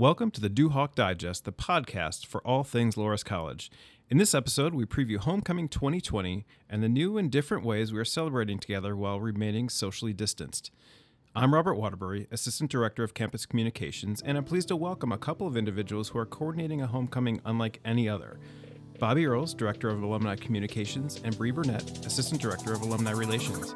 Welcome to the Duhawk Digest, the podcast for all things Loras College. In this episode, we preview Homecoming 2020 and the new and different ways we are celebrating together while remaining socially distanced. I'm Robert Waterbury, Assistant Director of Campus Communications, and I'm pleased to welcome a couple of individuals who are coordinating a homecoming unlike any other. Bobby Earls, Director of Alumni Communications, and Bree Burnett, Assistant Director of Alumni Relations.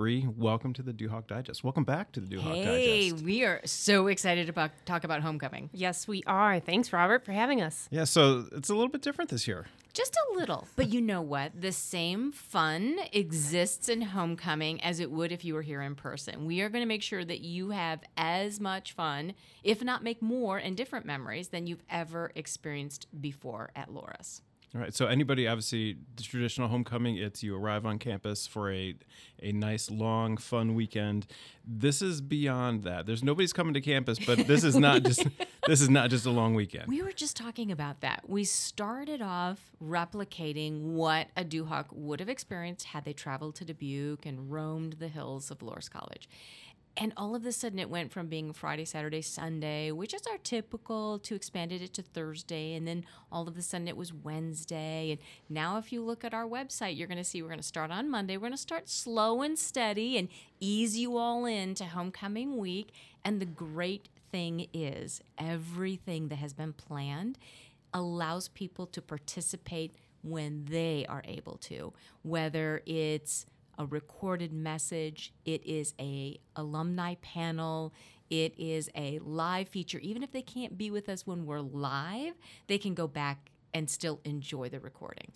Bree, welcome to the Duhawk Digest. Welcome back to the Duhawk Hey, Digest. Hey, we are so excited to talk about homecoming. Yes, we are. Thanks, Robert, for having us. Yeah, so it's a little bit different this year. Just a little. But you know what? The same fun exists in homecoming as it would if you were here in person. We are going to make sure that you have as much fun, if not make more and different memories than you've ever experienced before at Loras. All right. So anybody, obviously, the traditional homecoming, it's you arrive on campus for a a nice, long, fun weekend. This is beyond that. There's nobody's coming to campus, but this is not just this is not just a long weekend. We were just talking about that. We started off replicating what a Duhawk would have experienced had they traveled to Dubuque and roamed the hills of Loras College. And all of a sudden, it went from being Friday, Saturday, Sunday, which is our typical, to expanded it to Thursday. And then all of a sudden, it was Wednesday. And now, if you look at our website, you're going to see we're going to start on Monday. We're going to start slow and steady and ease you all into homecoming week. And the great thing is, everything that has been planned allows people to participate when they are able to, whether it's a recorded message, it is a alumni panel, it is a live feature. Even if they can't be with us when we're live, they can go back and still enjoy the recording.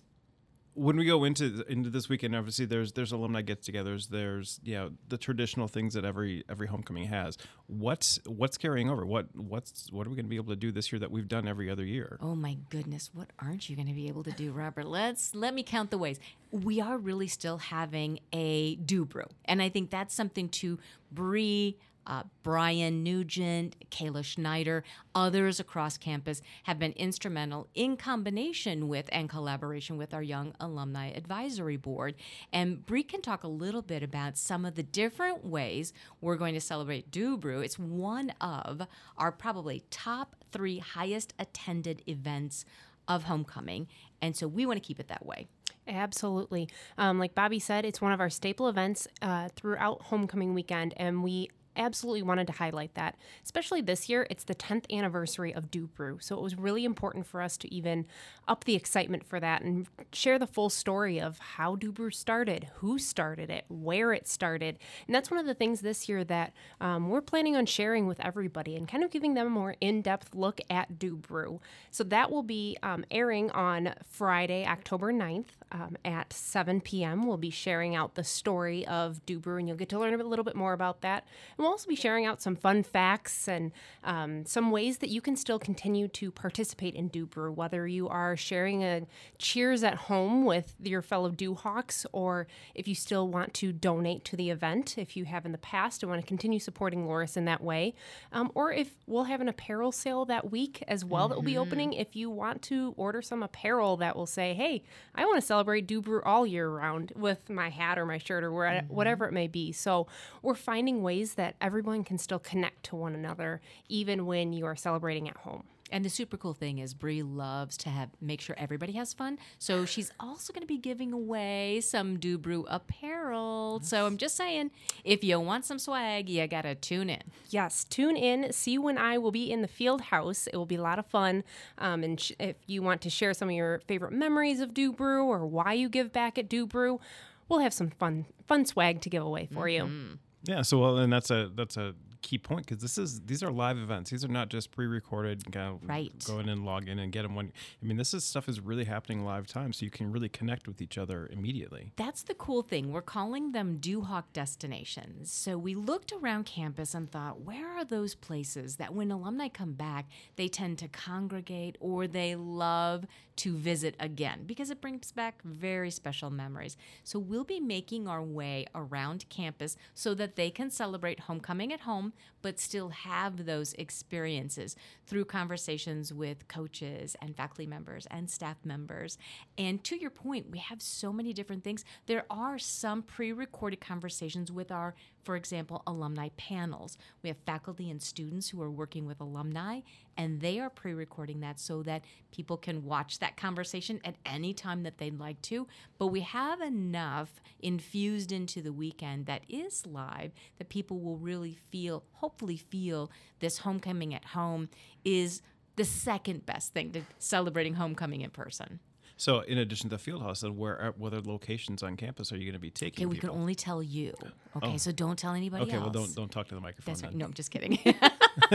When we go into into this weekend, obviously there's there's alumni get-togethers. There's you know the traditional things that every every homecoming has. What's what's carrying over? What what's what are we going to be able to do this year that we've done every other year? Oh my goodness, what aren't you going to be able to do, Robert? Let's let me count the ways. We are really still having a do brew, and I think that's something to Bree. Uh, Brian Nugent, Kayla Schneider, others across campus have been instrumental in combination with and collaboration with our Young Alumni Advisory Board. And Bree can talk a little bit about some of the different ways we're going to celebrate Do Brew. It's one of our probably top three highest attended events of homecoming. And so we want to keep it that way. Absolutely. Um, like Bobby said, it's one of our staple events uh, throughout homecoming weekend, and we absolutely wanted to highlight that. Especially this year, it's the 10th anniversary of Do Brew. So it was really important for us to even up the excitement for that and share the full story of how Do Brew started, who started it, where it started. And that's one of the things this year that um, we're planning on sharing with everybody and kind of giving them a more in depth look at Do Brew. So that will be um, airing on Friday, October 9th um, at 7 p.m. We'll be sharing out the story of Do Brew, and you'll get to learn a little bit more about that. And we'll also be sharing out some fun facts and um, some ways that you can still continue to participate in Do Brew, whether you are sharing a cheers at home with your fellow Duhawks, or if you still want to donate to the event, if you have in the past and want to continue supporting Loras in that way, um, or if we'll have an apparel sale that week as well that will be opening. If you want to order some apparel that will say, hey, I want to celebrate Do Brew all year round with my hat or my shirt or where, whatever it may be. So we're finding ways that everyone can still connect to one another, even when you are celebrating at home. And the super cool thing is Bree loves to have make sure everybody has fun. So she's also going to be giving away some Do Brew apparel. So I'm just saying, if you want some swag, you got to tune in. Yes, tune in. See when I will be in the field house. It will be a lot of fun. Um, and sh- if you want to share some of your favorite memories of Do Brew or why you give back at Do Brew, we'll have some fun fun swag to give away for you. Yeah, so well, and that's a that's a key point because this is these are live events. These are not just pre-recorded. Kind of Right. Go in and log in and get them when. I mean, this is stuff is really happening live time, so you can really connect with each other immediately. That's the cool thing. We're calling them Duhawk destinations. So we looked around campus and thought, where are those places that when alumni come back, they tend to congregate or they love to visit again because it brings back very special memories. So we'll be making our way around campus so that they can celebrate homecoming at home, but still have those experiences through conversations with coaches and faculty members and staff members. And to your point, we have so many different things. There are some pre recorded conversations with our, for example, alumni panels. We have faculty and students who are working with alumni, and they are pre recording that so that people can watch that conversation at any time that they'd like to. But we have enough infused into the weekend that is live that people will really feel, hopefully, feel this homecoming at home is the second best thing to celebrating homecoming in person. So, in addition to the field house, then where are, what other locations on campus are you going to be taking? Okay, we can only tell you. Okay, oh. so don't tell anybody Okay, else. well, don't don't talk to the microphone. That's right. then. No, I'm just kidding.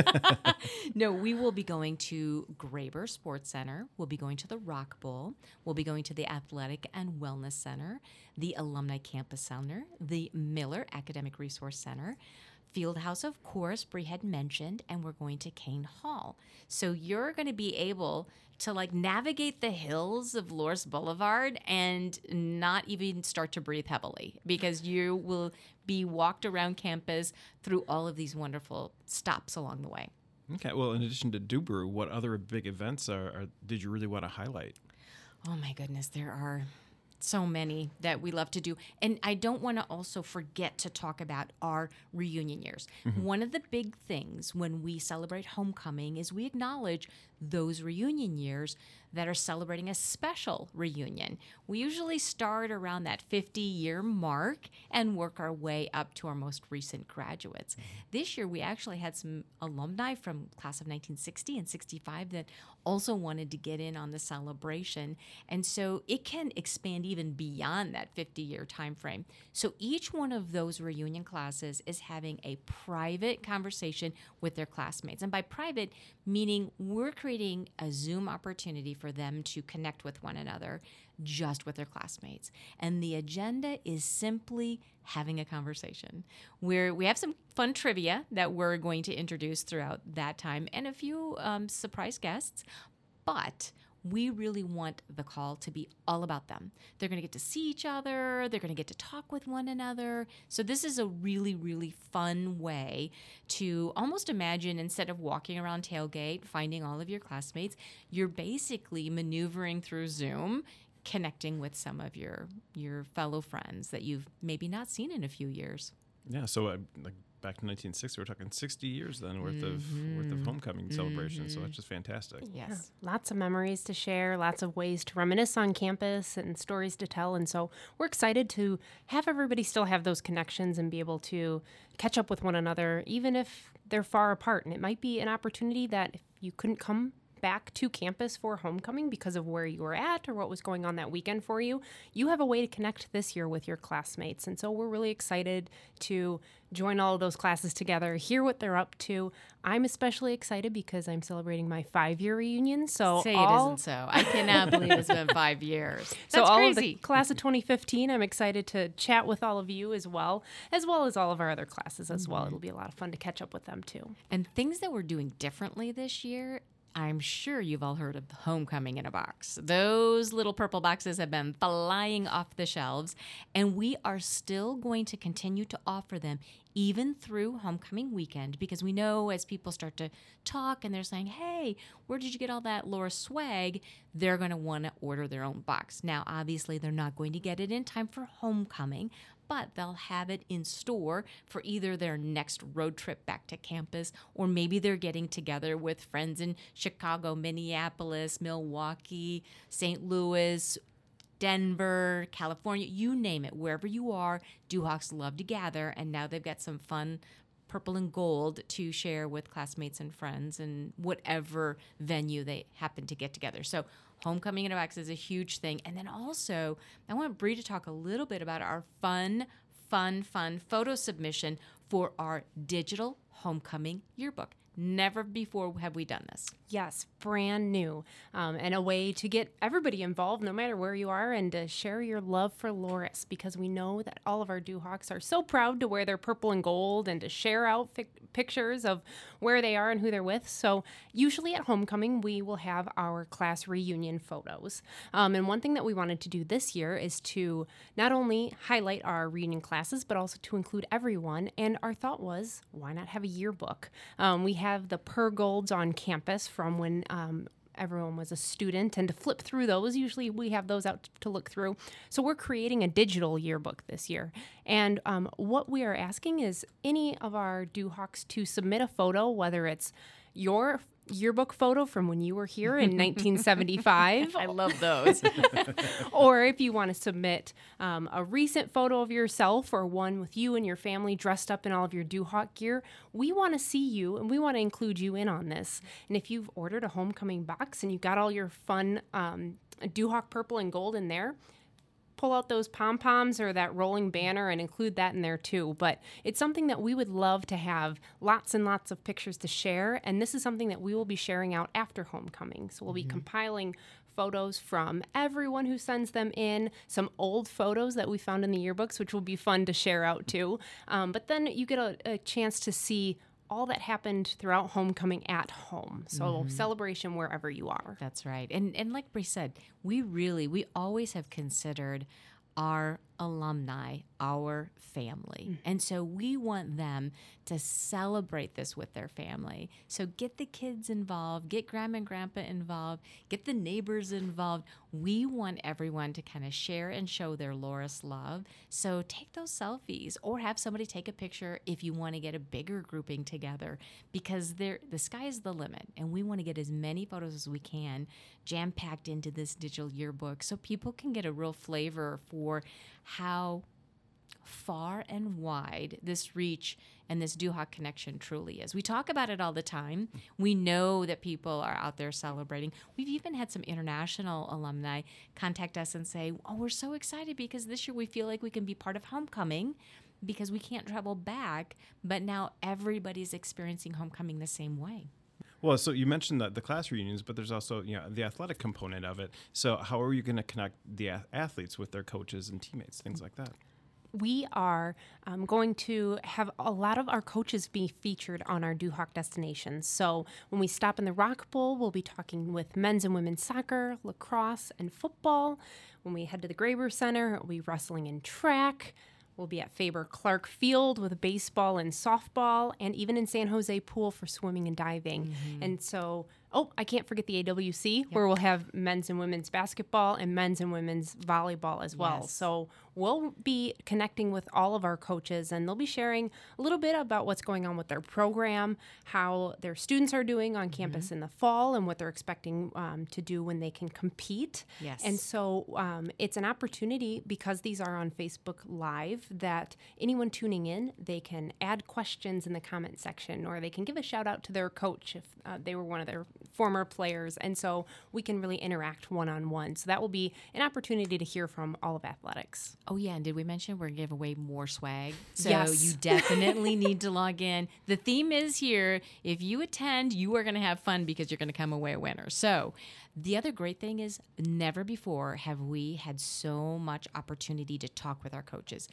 no, we will be going to Graber Sports Center. We'll be going to the Rock Bowl. We'll be going to the Athletic and Wellness Center, the Alumni Campus Center, the Miller Academic Resource Center. Field House, of course, Bree had mentioned, and we're going to Keane Hall. So you're going to be able to like navigate the hills of Loras Boulevard and not even start to breathe heavily because you will be walked around campus through all of these wonderful stops along the way. Okay, well, in addition to Dubru, what other big events are, are did you really want to highlight? Oh my goodness, there are so many that we love to do. And I don't want to also forget to talk about our reunion years. Mm-hmm. One of the big things when we celebrate homecoming is we acknowledge those reunion years that are celebrating a special reunion. We usually start around that 50 year mark and work our way up to our most recent graduates. This year, we actually had some alumni from class of 1960 and 65 that also wanted to get in on the celebration. And so it can expand even beyond that 50 year time frame. So each one of those reunion classes is having a private conversation with their classmates. And by private, meaning we're creating a Zoom opportunity for them to connect with one another just with their classmates. And the agenda is simply having a conversation where we have some fun trivia that we're going to introduce throughout that time and a few um, surprise guests. But we really want the call to be all about them. They're going to get to see each other, they're going to get to talk with one another. So, this is a really, really fun way to almost imagine instead of walking around tailgate, finding all of your classmates, you're basically maneuvering through Zoom. Connecting with some of your your fellow friends that you've maybe not seen in a few years. Yeah, so uh, like back to 1960, we're talking 60 years then worth of worth of mm-hmm. homecoming celebration. So that's mm-hmm. just fantastic. Yes. Lots of memories to share, lots of ways to reminisce on campus and stories to tell. And so we're excited to have everybody still have those connections and be able to catch up with one another, even if they're far apart. And it might be an opportunity that if you couldn't come back to campus for homecoming because of where you were at or what was going on that weekend for you, you have a way to connect this year with your classmates. And so we're really excited to join all of those classes together, hear what they're up to. I'm especially excited because I'm celebrating my five year reunion. So Say all, it isn't so. I cannot believe it's been five years. That's so all crazy. of the class of 2015, I'm excited to chat with all of you as well, as well as all of our other classes as well. Mm-hmm. It'll be a lot of fun to catch up with them too. And things that we're doing differently this year, I'm sure you've all heard of homecoming in a box. Those little purple boxes have been flying off the shelves, and we are still going to continue to offer them even through homecoming weekend because we know as people start to talk and they're saying, Hey, where did you get all that Loras swag? They're going to want to order their own box. Now, obviously, they're not going to get it in time for homecoming, but they'll have it in store for either their next road trip back to campus or maybe they're getting together with friends in Chicago, Minneapolis, Milwaukee, St. Louis, Denver, California, you name it, wherever you are, Duhawks love to gather, and now they've got some fun purple and gold to share with classmates and friends and whatever venue they happen to get together. So homecoming in a box is a huge thing. And then also, I want Bree to talk a little bit about our fun, fun, fun photo submission for our digital homecoming yearbook. Never before have we done this. Yes, brand new. Um, and a way to get everybody involved, no matter where you are, and to share your love for Loras because we know that all of our Duhawks are so proud to wear their purple and gold and to share out fi- pictures of where they are and who they're with. So, usually at homecoming, we will have our class reunion photos. Um, and one thing that we wanted to do this year is to not only highlight our reunion classes, but also to include everyone. And our thought was, why not have a yearbook? Um, we have the Purgolds on campus from when um, everyone was a student and to flip through those usually we have those out to look through. So we're creating a digital yearbook this year. And um, what we are asking is any of our duhawks to submit a photo whether it's your yearbook photo from when you were here in 1975 I love those. or if you want to submit um, a recent photo of yourself or one with you and your family dressed up in all of your Duhawk gear, we want to see you and we want to include you in on this. And if you've ordered a homecoming box and you got all your fun um, purple and gold in there, pull out those pom poms or that rolling banner and include that in there too. But it's something that we would love to have lots and lots of pictures to share. And this is something that we will be sharing out after homecoming. So we'll be compiling photos from everyone who sends them in, some old photos that we found in the yearbooks, which will be fun to share out too. Um, but then you get a, a chance to see all that happened throughout homecoming at home. So mm-hmm. celebration wherever you are. That's right. And and like Bree said, we really we always have considered our alumni our family. Mm. And so we want them to celebrate this with their family. So get the kids involved, get grandma and grandpa involved, get the neighbors involved. We want everyone to kind of share and show their Loras love. So take those selfies or have somebody take a picture if you want to get a bigger grouping together because there the sky is the limit and we want to get as many photos as we can jam packed into this digital yearbook so people can get a real flavor for how far and wide this reach and this Duha connection truly is. We talk about it all the time. We know that people are out there celebrating. We've even had some international alumni contact us and say, "Oh, we're so excited because this year we feel like we can be part of homecoming." Because we can't travel back, but now everybody's experiencing homecoming the same way. Well, so you mentioned the, the class reunions, but there's also you know the athletic component of it. So how are you going to connect the ath- athletes with their coaches and teammates, things like that? we are um, going to have a lot of our coaches be featured on our Duhawk destinations. So when we stop in the Rock Bowl, we'll be talking with men's and women's soccer, lacrosse, and football. When we head to the Graber Center, we'll be wrestling and track. We'll be at Faber Clark Field with baseball and softball, and even in San Jose Pool for swimming and diving. Mm-hmm. And so, oh, I can't forget the AWC, where we'll have men's and women's basketball and men's and women's volleyball as well. Yes. So we'll be connecting with all of our coaches, and they'll be sharing a little bit about what's going on with their program, how their students are doing on campus in the fall, and what they're expecting um, to do when they can compete. Yes. And so um, it's an opportunity because these are on Facebook Live that anyone tuning in, they can add questions in the comment section or they can give a shout out to their coach if uh, they were one of their former players. And so we can really interact one on one. So that will be an opportunity to hear from all of athletics. Oh yeah, and did we mention we're gonna give away more swag? So Yes. you definitely need to log in. The theme is here. If you attend, you are gonna have fun because you're gonna come away a winner. So the other great thing is never before have we had so much opportunity to talk with our coaches.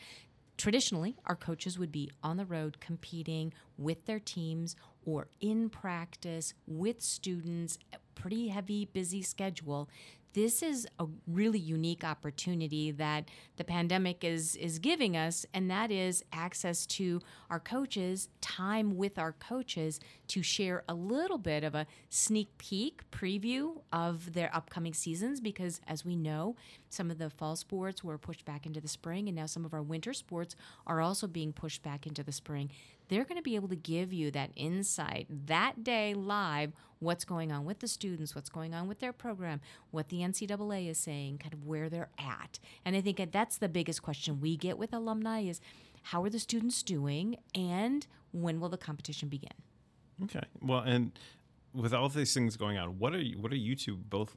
Traditionally, our coaches would be on the road competing with their teams or in practice with students, pretty heavy, busy schedule this is a really unique opportunity that the pandemic is is giving us and that is access to our coaches time with our coaches to share a little bit of a sneak peek preview of their upcoming seasons because as we know some of the fall sports were pushed back into the spring and now some of our winter sports are also being pushed back into the spring they're going to be able to give you that insight that day live what's going on with the students, what's going on with their program, what the NCAA is saying, kind of where they're at. And I think that's the biggest question we get with alumni is how are the students doing and when will the competition begin? Okay. Well, and with all these things going on, what are you, what are you two both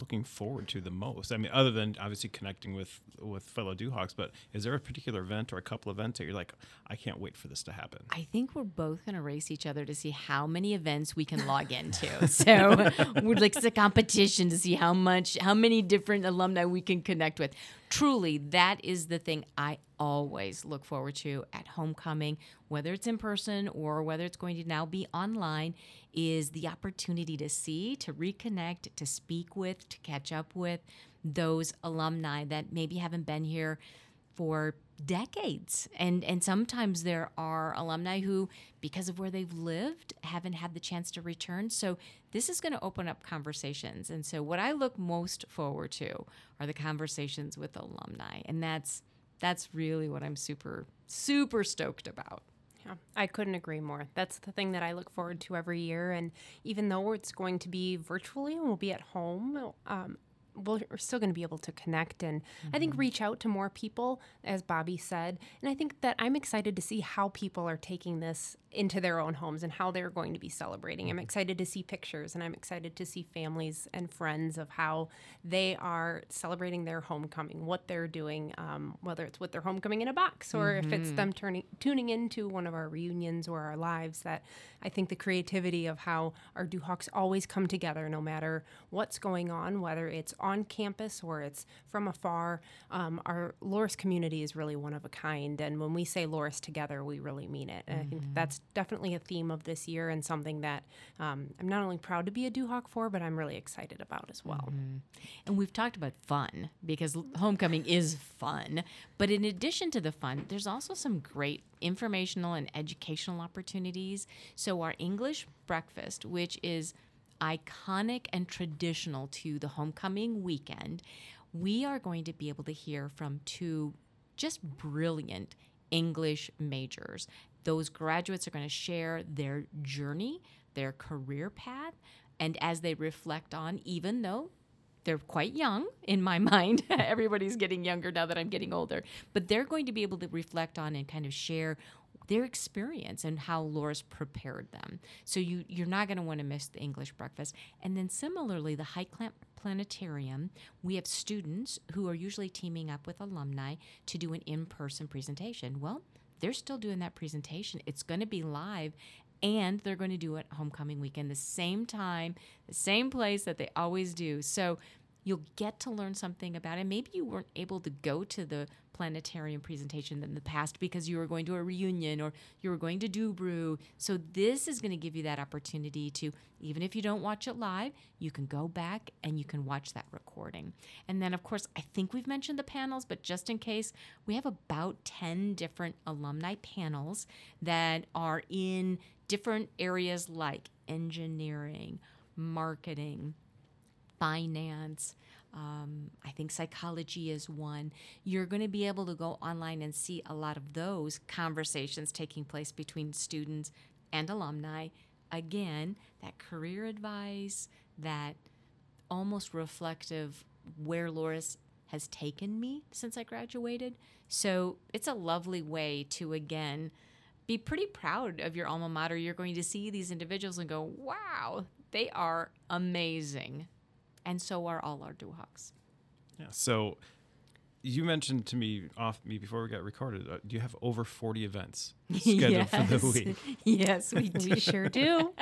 looking forward to the most? I mean, other than obviously connecting with with fellow Duhawks, but is there a particular event or a couple events that you're like, I can't wait for this to happen? I think we're both going to race each other to see how many events we can log into. So we're like it's a competition to see how much, how many different alumni we can connect with. Truly, that is the thing I always look forward to at homecoming, whether it's in person or whether it's going to now be online, is the opportunity to see, to reconnect, to speak with, to catch up with those alumni that maybe haven't been here for decades. And and sometimes there are alumni who because of where they've lived haven't had the chance to return. So this is going to open up conversations. And so what i look most forward to are the conversations with alumni. And that's that's really what i'm super super stoked about. Yeah, I couldn't agree more. That's the thing that I look forward to every year. And even though it's going to be virtually and we'll be at home, um, we're still going to be able to connect and I think mm-hmm. reach out to more people, as Bobby said. And I think that I'm excited to see how people are taking this into their own homes and how they're going to be celebrating. I'm mm-hmm. excited to see pictures and I'm excited to see families and friends of how they are celebrating their homecoming, what they're doing, um, whether it's with their homecoming in a box or if it's mm-hmm. them turning tuning into one of our reunions or our lives. That I think the creativity of how our Duhawks always come together, no matter what's going on, whether it's on campus or it's from afar. Um, our Loras community is really one of a kind, and when we say Loras together, we really mean it. And I think that's definitely a theme of this year and something that um, I'm not only proud to be a Duhawk for, but I'm really excited about as well. And we've talked about fun because homecoming is fun. But in addition to the fun, there's also some great informational and educational opportunities. So, our English breakfast, which is iconic and traditional to the homecoming weekend, we are going to be able to hear from two just brilliant English majors. Those graduates are going to share their journey, their career path, and as they reflect on, even though they're quite young in my mind. Everybody's getting younger now that I'm getting older. But they're going to be able to reflect on and kind of share their experience and how Loras prepared them. So you you're not going to want to miss the English breakfast. And then similarly, the Heitkamp Planetarium, we have students who are usually teaming up with alumni to do an in-person presentation. Well, they're still doing that presentation. It's going to be live and they're going to do it homecoming weekend the same time, the same place that they always do. So you'll get to learn something about it. Maybe you weren't able to go to the planetarium presentation than the past because you were going to a reunion or you were going to do brew. So this is going to give you that opportunity to, even if you don't watch it live, you can go back and you can watch that recording. And then, of course, I think we've mentioned the panels, but just in case, we have about 10 different alumni panels that are in different areas like engineering, marketing, finance. Um, I think psychology is one. You're going to be able to go online and see a lot of those conversations taking place between students and alumni. Again, that career advice, that almost reflective where Loras has taken me since I graduated. So it's a lovely way to, again, be pretty proud of your alma mater. You're going to see these individuals and go, wow, they are amazing. And so are all our Duhawks. Yeah. So you mentioned to me off me before we got recorded. Uh, do you have over forty events scheduled for the week? yes, we do. We sure do.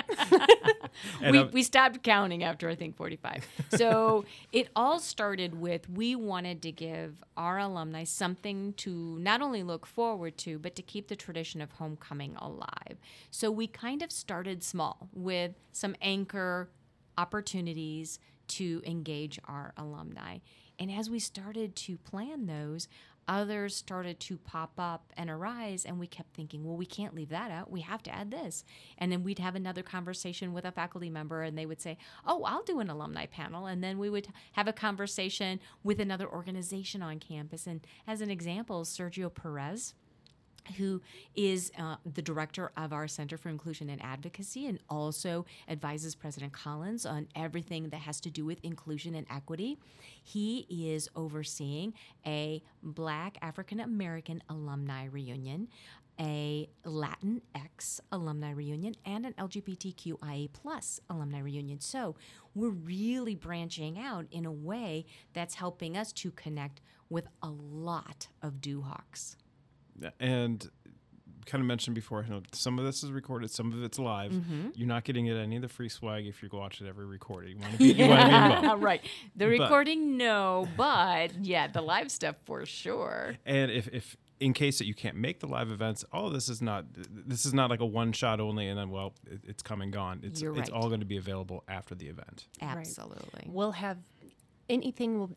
We, I'm- we stopped counting after I think 45. So it all started with we wanted to give our alumni something to not only look forward to, but to keep the tradition of homecoming alive. So we kind of started small with some anchor opportunities to engage our alumni. And as we started to plan those, others started to pop up and arise and we kept thinking well we can't leave that out. We have to add this. And then we'd have another conversation with a faculty member and they would say oh i'll do an alumni panel. And then we would have a conversation with another organization on campus. And as an example sergio perez who is uh, the director of our Center for Inclusion and Advocacy and also advises President Collins on everything that has to do with inclusion and equity. He is overseeing a Black African American alumni reunion, a Latin X alumni reunion, and an LGBTQIA plus alumni reunion. So we're really branching out in a way that's helping us to connect with a lot of Duhawks and kind of mentioned before, you know, some of this is recorded, some of it's live. Mm-hmm. You're not getting it any of the free swag if you watch it every recording. You want to be, you wanna be involved. right. The But- recording, no, but yeah, the live stuff for sure. And if, if in case that you can't make the live events, all of this is not this is not like a one shot only, and then well, it, it's come and gone. It's You're it's right. all going to be available after the event. Absolutely. We'll have anything will-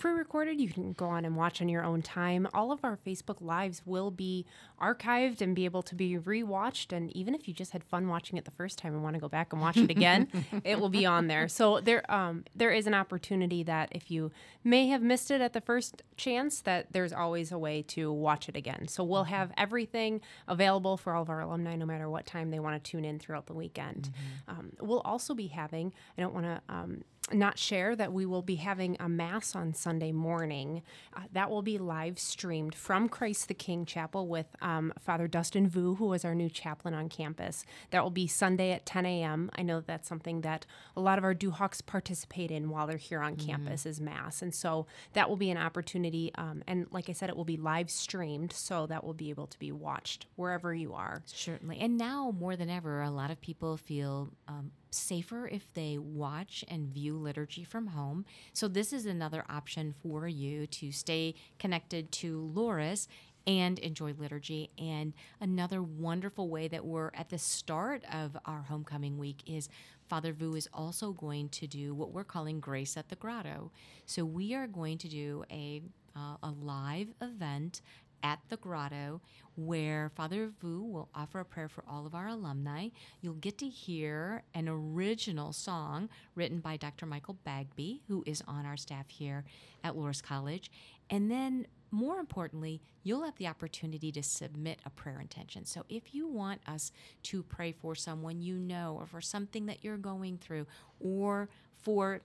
that's pre-recorded you can go on and watch on your own time. All of our facebook lives will be archived and be able to be rewatched and even if you just had fun watching it the first time and want to go back and watch it again it will be on there. So there um, there is an opportunity that if you may have missed it at the first chance that there's always a way to watch it again. So we'll have everything available for all of our alumni no matter what time they want to tune in throughout the weekend. Um, we'll also be having i don't want to um, not share that we will be having a mass on Sunday morning. Uh, that will be live streamed from Christ the King Chapel with um, Father Dustin Vu, who is our new chaplain on campus. That will be Sunday at 10 a.m. I know that's something that a lot of our Duhawks participate in while they're here on campus is mass, and so that will be an opportunity. Um, and like I said, it will be live streamed, so that will be able to be watched wherever you are. Certainly. And now more than ever, a lot of people feel um, safer if they watch and view liturgy from home. So, this is another option for you to stay connected to Loras and enjoy liturgy. And another wonderful way that we're at the start of our homecoming week is Father Vu is also going to do what we're calling Grace at the Grotto. So, we are going to do a, uh, a live event at the grotto where Father Vu will offer a prayer for all of our alumni. You'll get to hear an original song written by Dr. Michael Bagby, who is on our staff here at Loras College. And then, more importantly, you'll have the opportunity to submit a prayer intention. So, if you want us to pray for someone you know, or for something that you're going through, or for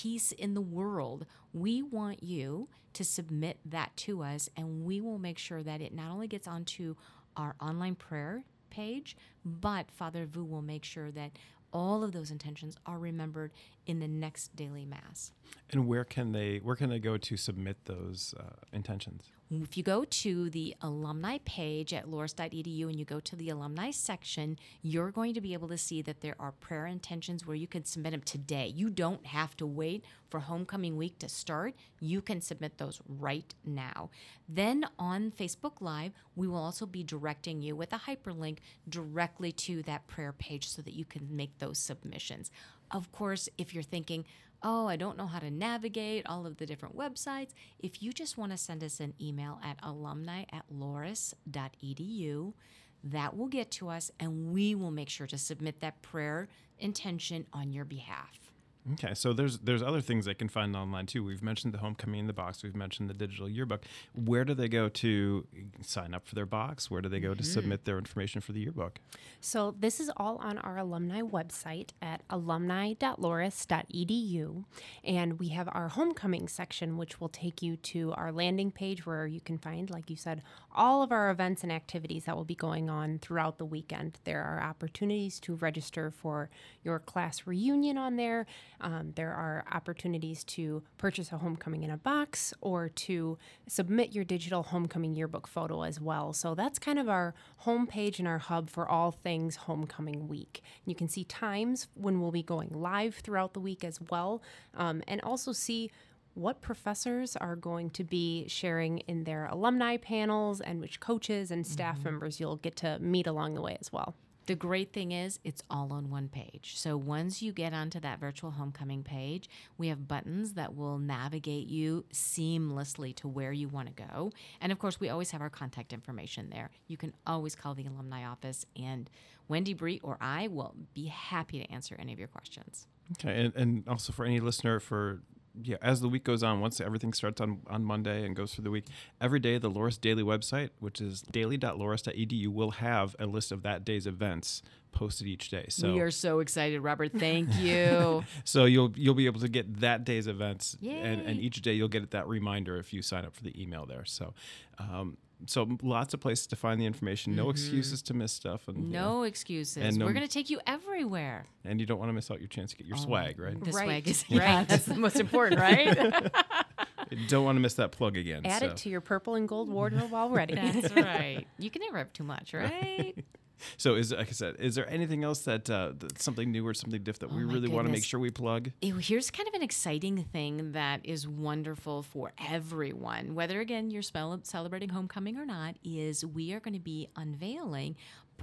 peace in the world, we want you to submit that to us, and we will make sure that it not only gets onto our online prayer page, but Father Vu will make sure that all of those intentions are remembered in the next daily mass. And where can they where can they go to submit those uh, intentions? If you go to the alumni page at loras.edu and you go to the alumni section, you're going to be able to see that there are prayer intentions where you can submit them today. You don't have to wait for homecoming week to start. You can submit those right now. Then on Facebook Live, we will also be directing you with a hyperlink directly to that prayer page so that you can make those submissions. Of course, if you're thinking, oh, I don't know how to navigate all of the different websites, if you just want to send us an email at alumni at loras.edu, that will get to us and we will make sure to submit that prayer intention on your behalf. Okay, so there's there's other things they can find online too. We've mentioned the homecoming in the box. We've mentioned the digital yearbook. Where do they go to sign up for their box? Where do they go to mm-hmm. submit their information for the yearbook? So this is all on our alumni website at alumni.loras.edu. And we have our homecoming section, which will take you to our landing page where you can find, like you said, all of our events and activities that will be going on throughout the weekend. There are opportunities to register for your class reunion on there. Um, there are opportunities to purchase a homecoming in a box or to submit your digital homecoming yearbook photo as well. So that's kind of our homepage and our hub for all things homecoming week. You can see times when we'll be going live throughout the week as well, um, and also see what professors are going to be sharing in their alumni panels and which coaches and staff members you'll get to meet along the way as well. The great thing is it's all on one page. So once you get onto that virtual homecoming page, we have buttons that will navigate you seamlessly to where you want to go. And of course, we always have our contact information there. You can always call the alumni office and Wendy Bree or I will be happy to answer any of your questions. Okay, and, and also for any listener for yeah, as the week goes on, once everything starts on, on Monday and goes through the week, every day the Loras Daily website, which is daily.loras.edu, will have a list of that day's events posted each day. So we are so excited, Robert. Thank you. so you'll you'll be able to get that day's events, and, and each day you'll get that reminder if you sign up for the email there. So. Um, so lots of places to find the information. No excuses to miss stuff, and you know, Mm-hmm. no excuses. And no- We're going to take you everywhere. and you don't want to miss out your chance to get your swag, right? The Right. swag is Right. yeah, that's the most important, right? Don't want to miss that plug again. Add so. it to your purple and gold wardrobe already. that's right. You can never have too much, right? So is like I said, is there anything else that uh, something new or something different that we Oh my really want to make sure we plug? Here's kind of an exciting thing that is wonderful for everyone, whether again you're celebrating homecoming or not, is we are going to be unveiling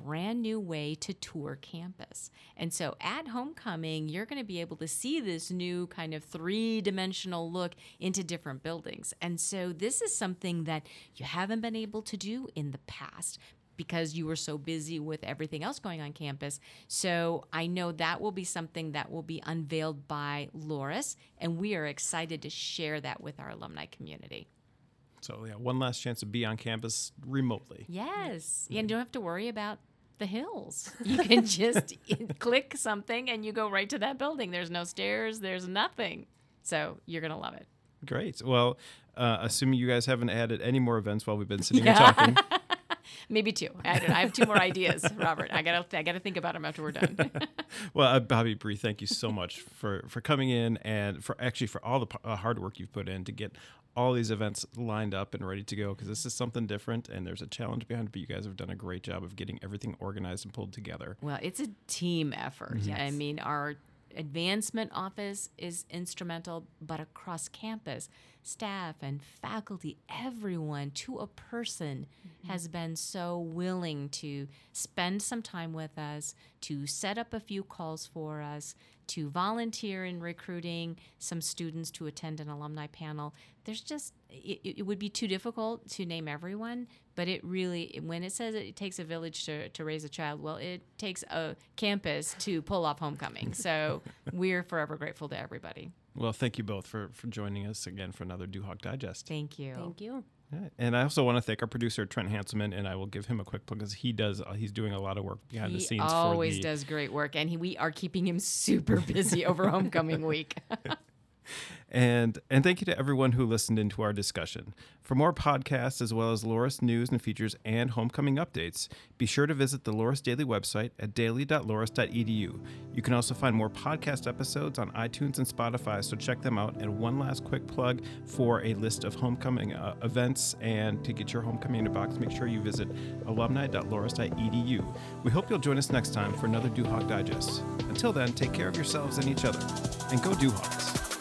brand new way to tour campus. And so at homecoming, you're going to be able to see this new kind of three-dimensional look into different buildings. And so this is something that you haven't been able to do in the past because you were so busy with everything else going on campus. So I know that will be something that will be unveiled by Loras, and we are excited to share that with our alumni community. So yeah, one last chance to be on campus remotely. Yes, and you don't have to worry about the hills. You can just click something and you go right to that building. There's no stairs, there's nothing. So you're going to love it. Great. Well, uh, assuming you guys haven't added any more events while we've been sitting Yeah. here talking, Maybe two. I, don't know. I have two more ideas, Robert. I gotta, I gotta think about them after we're done. well, uh, Bobby Bree, thank you so much for for coming in and for actually for all the uh, hard work you've put in to get all these events lined up and ready to go because this is something different and there's a challenge behind it. But you guys have done a great job of getting everything organized and pulled together. Well, it's a team effort. I mean, our advancement office is instrumental, but across campus, staff and faculty, everyone to a person mm-hmm. has been so willing to spend some time with us, to set up a few calls for us, to volunteer in recruiting some students to attend an alumni panel. There's just, it, it would be too difficult to name everyone, but it really, when it says it takes a village to, to raise a child, well, it takes a campus to pull off homecoming. So we're forever grateful to everybody. Well, thank you both for for joining us again for another Duhawk Digest. Thank you. Thank you. Yeah, And I also want to thank our producer Trent Hanselman, and I will give him a quick plug because he does uh, he's doing a lot of work behind the scenes. He scenes. always for the, does great work, and he, we are keeping him super busy over homecoming week. And and thank you to everyone who listened into our discussion. For more podcasts as well as Loras news and features and homecoming updates, be sure to visit the Loras Daily website at daily.loras.edu. You can also find more podcast episodes on iTunes and Spotify, so check them out. And one last quick plug for a list of homecoming uh, events and to get your homecoming in box, make sure you visit alumni.loras.edu. We hope you'll join us next time for another Duhawk Digest. Until then, take care of yourselves and each other, and go Duhawks.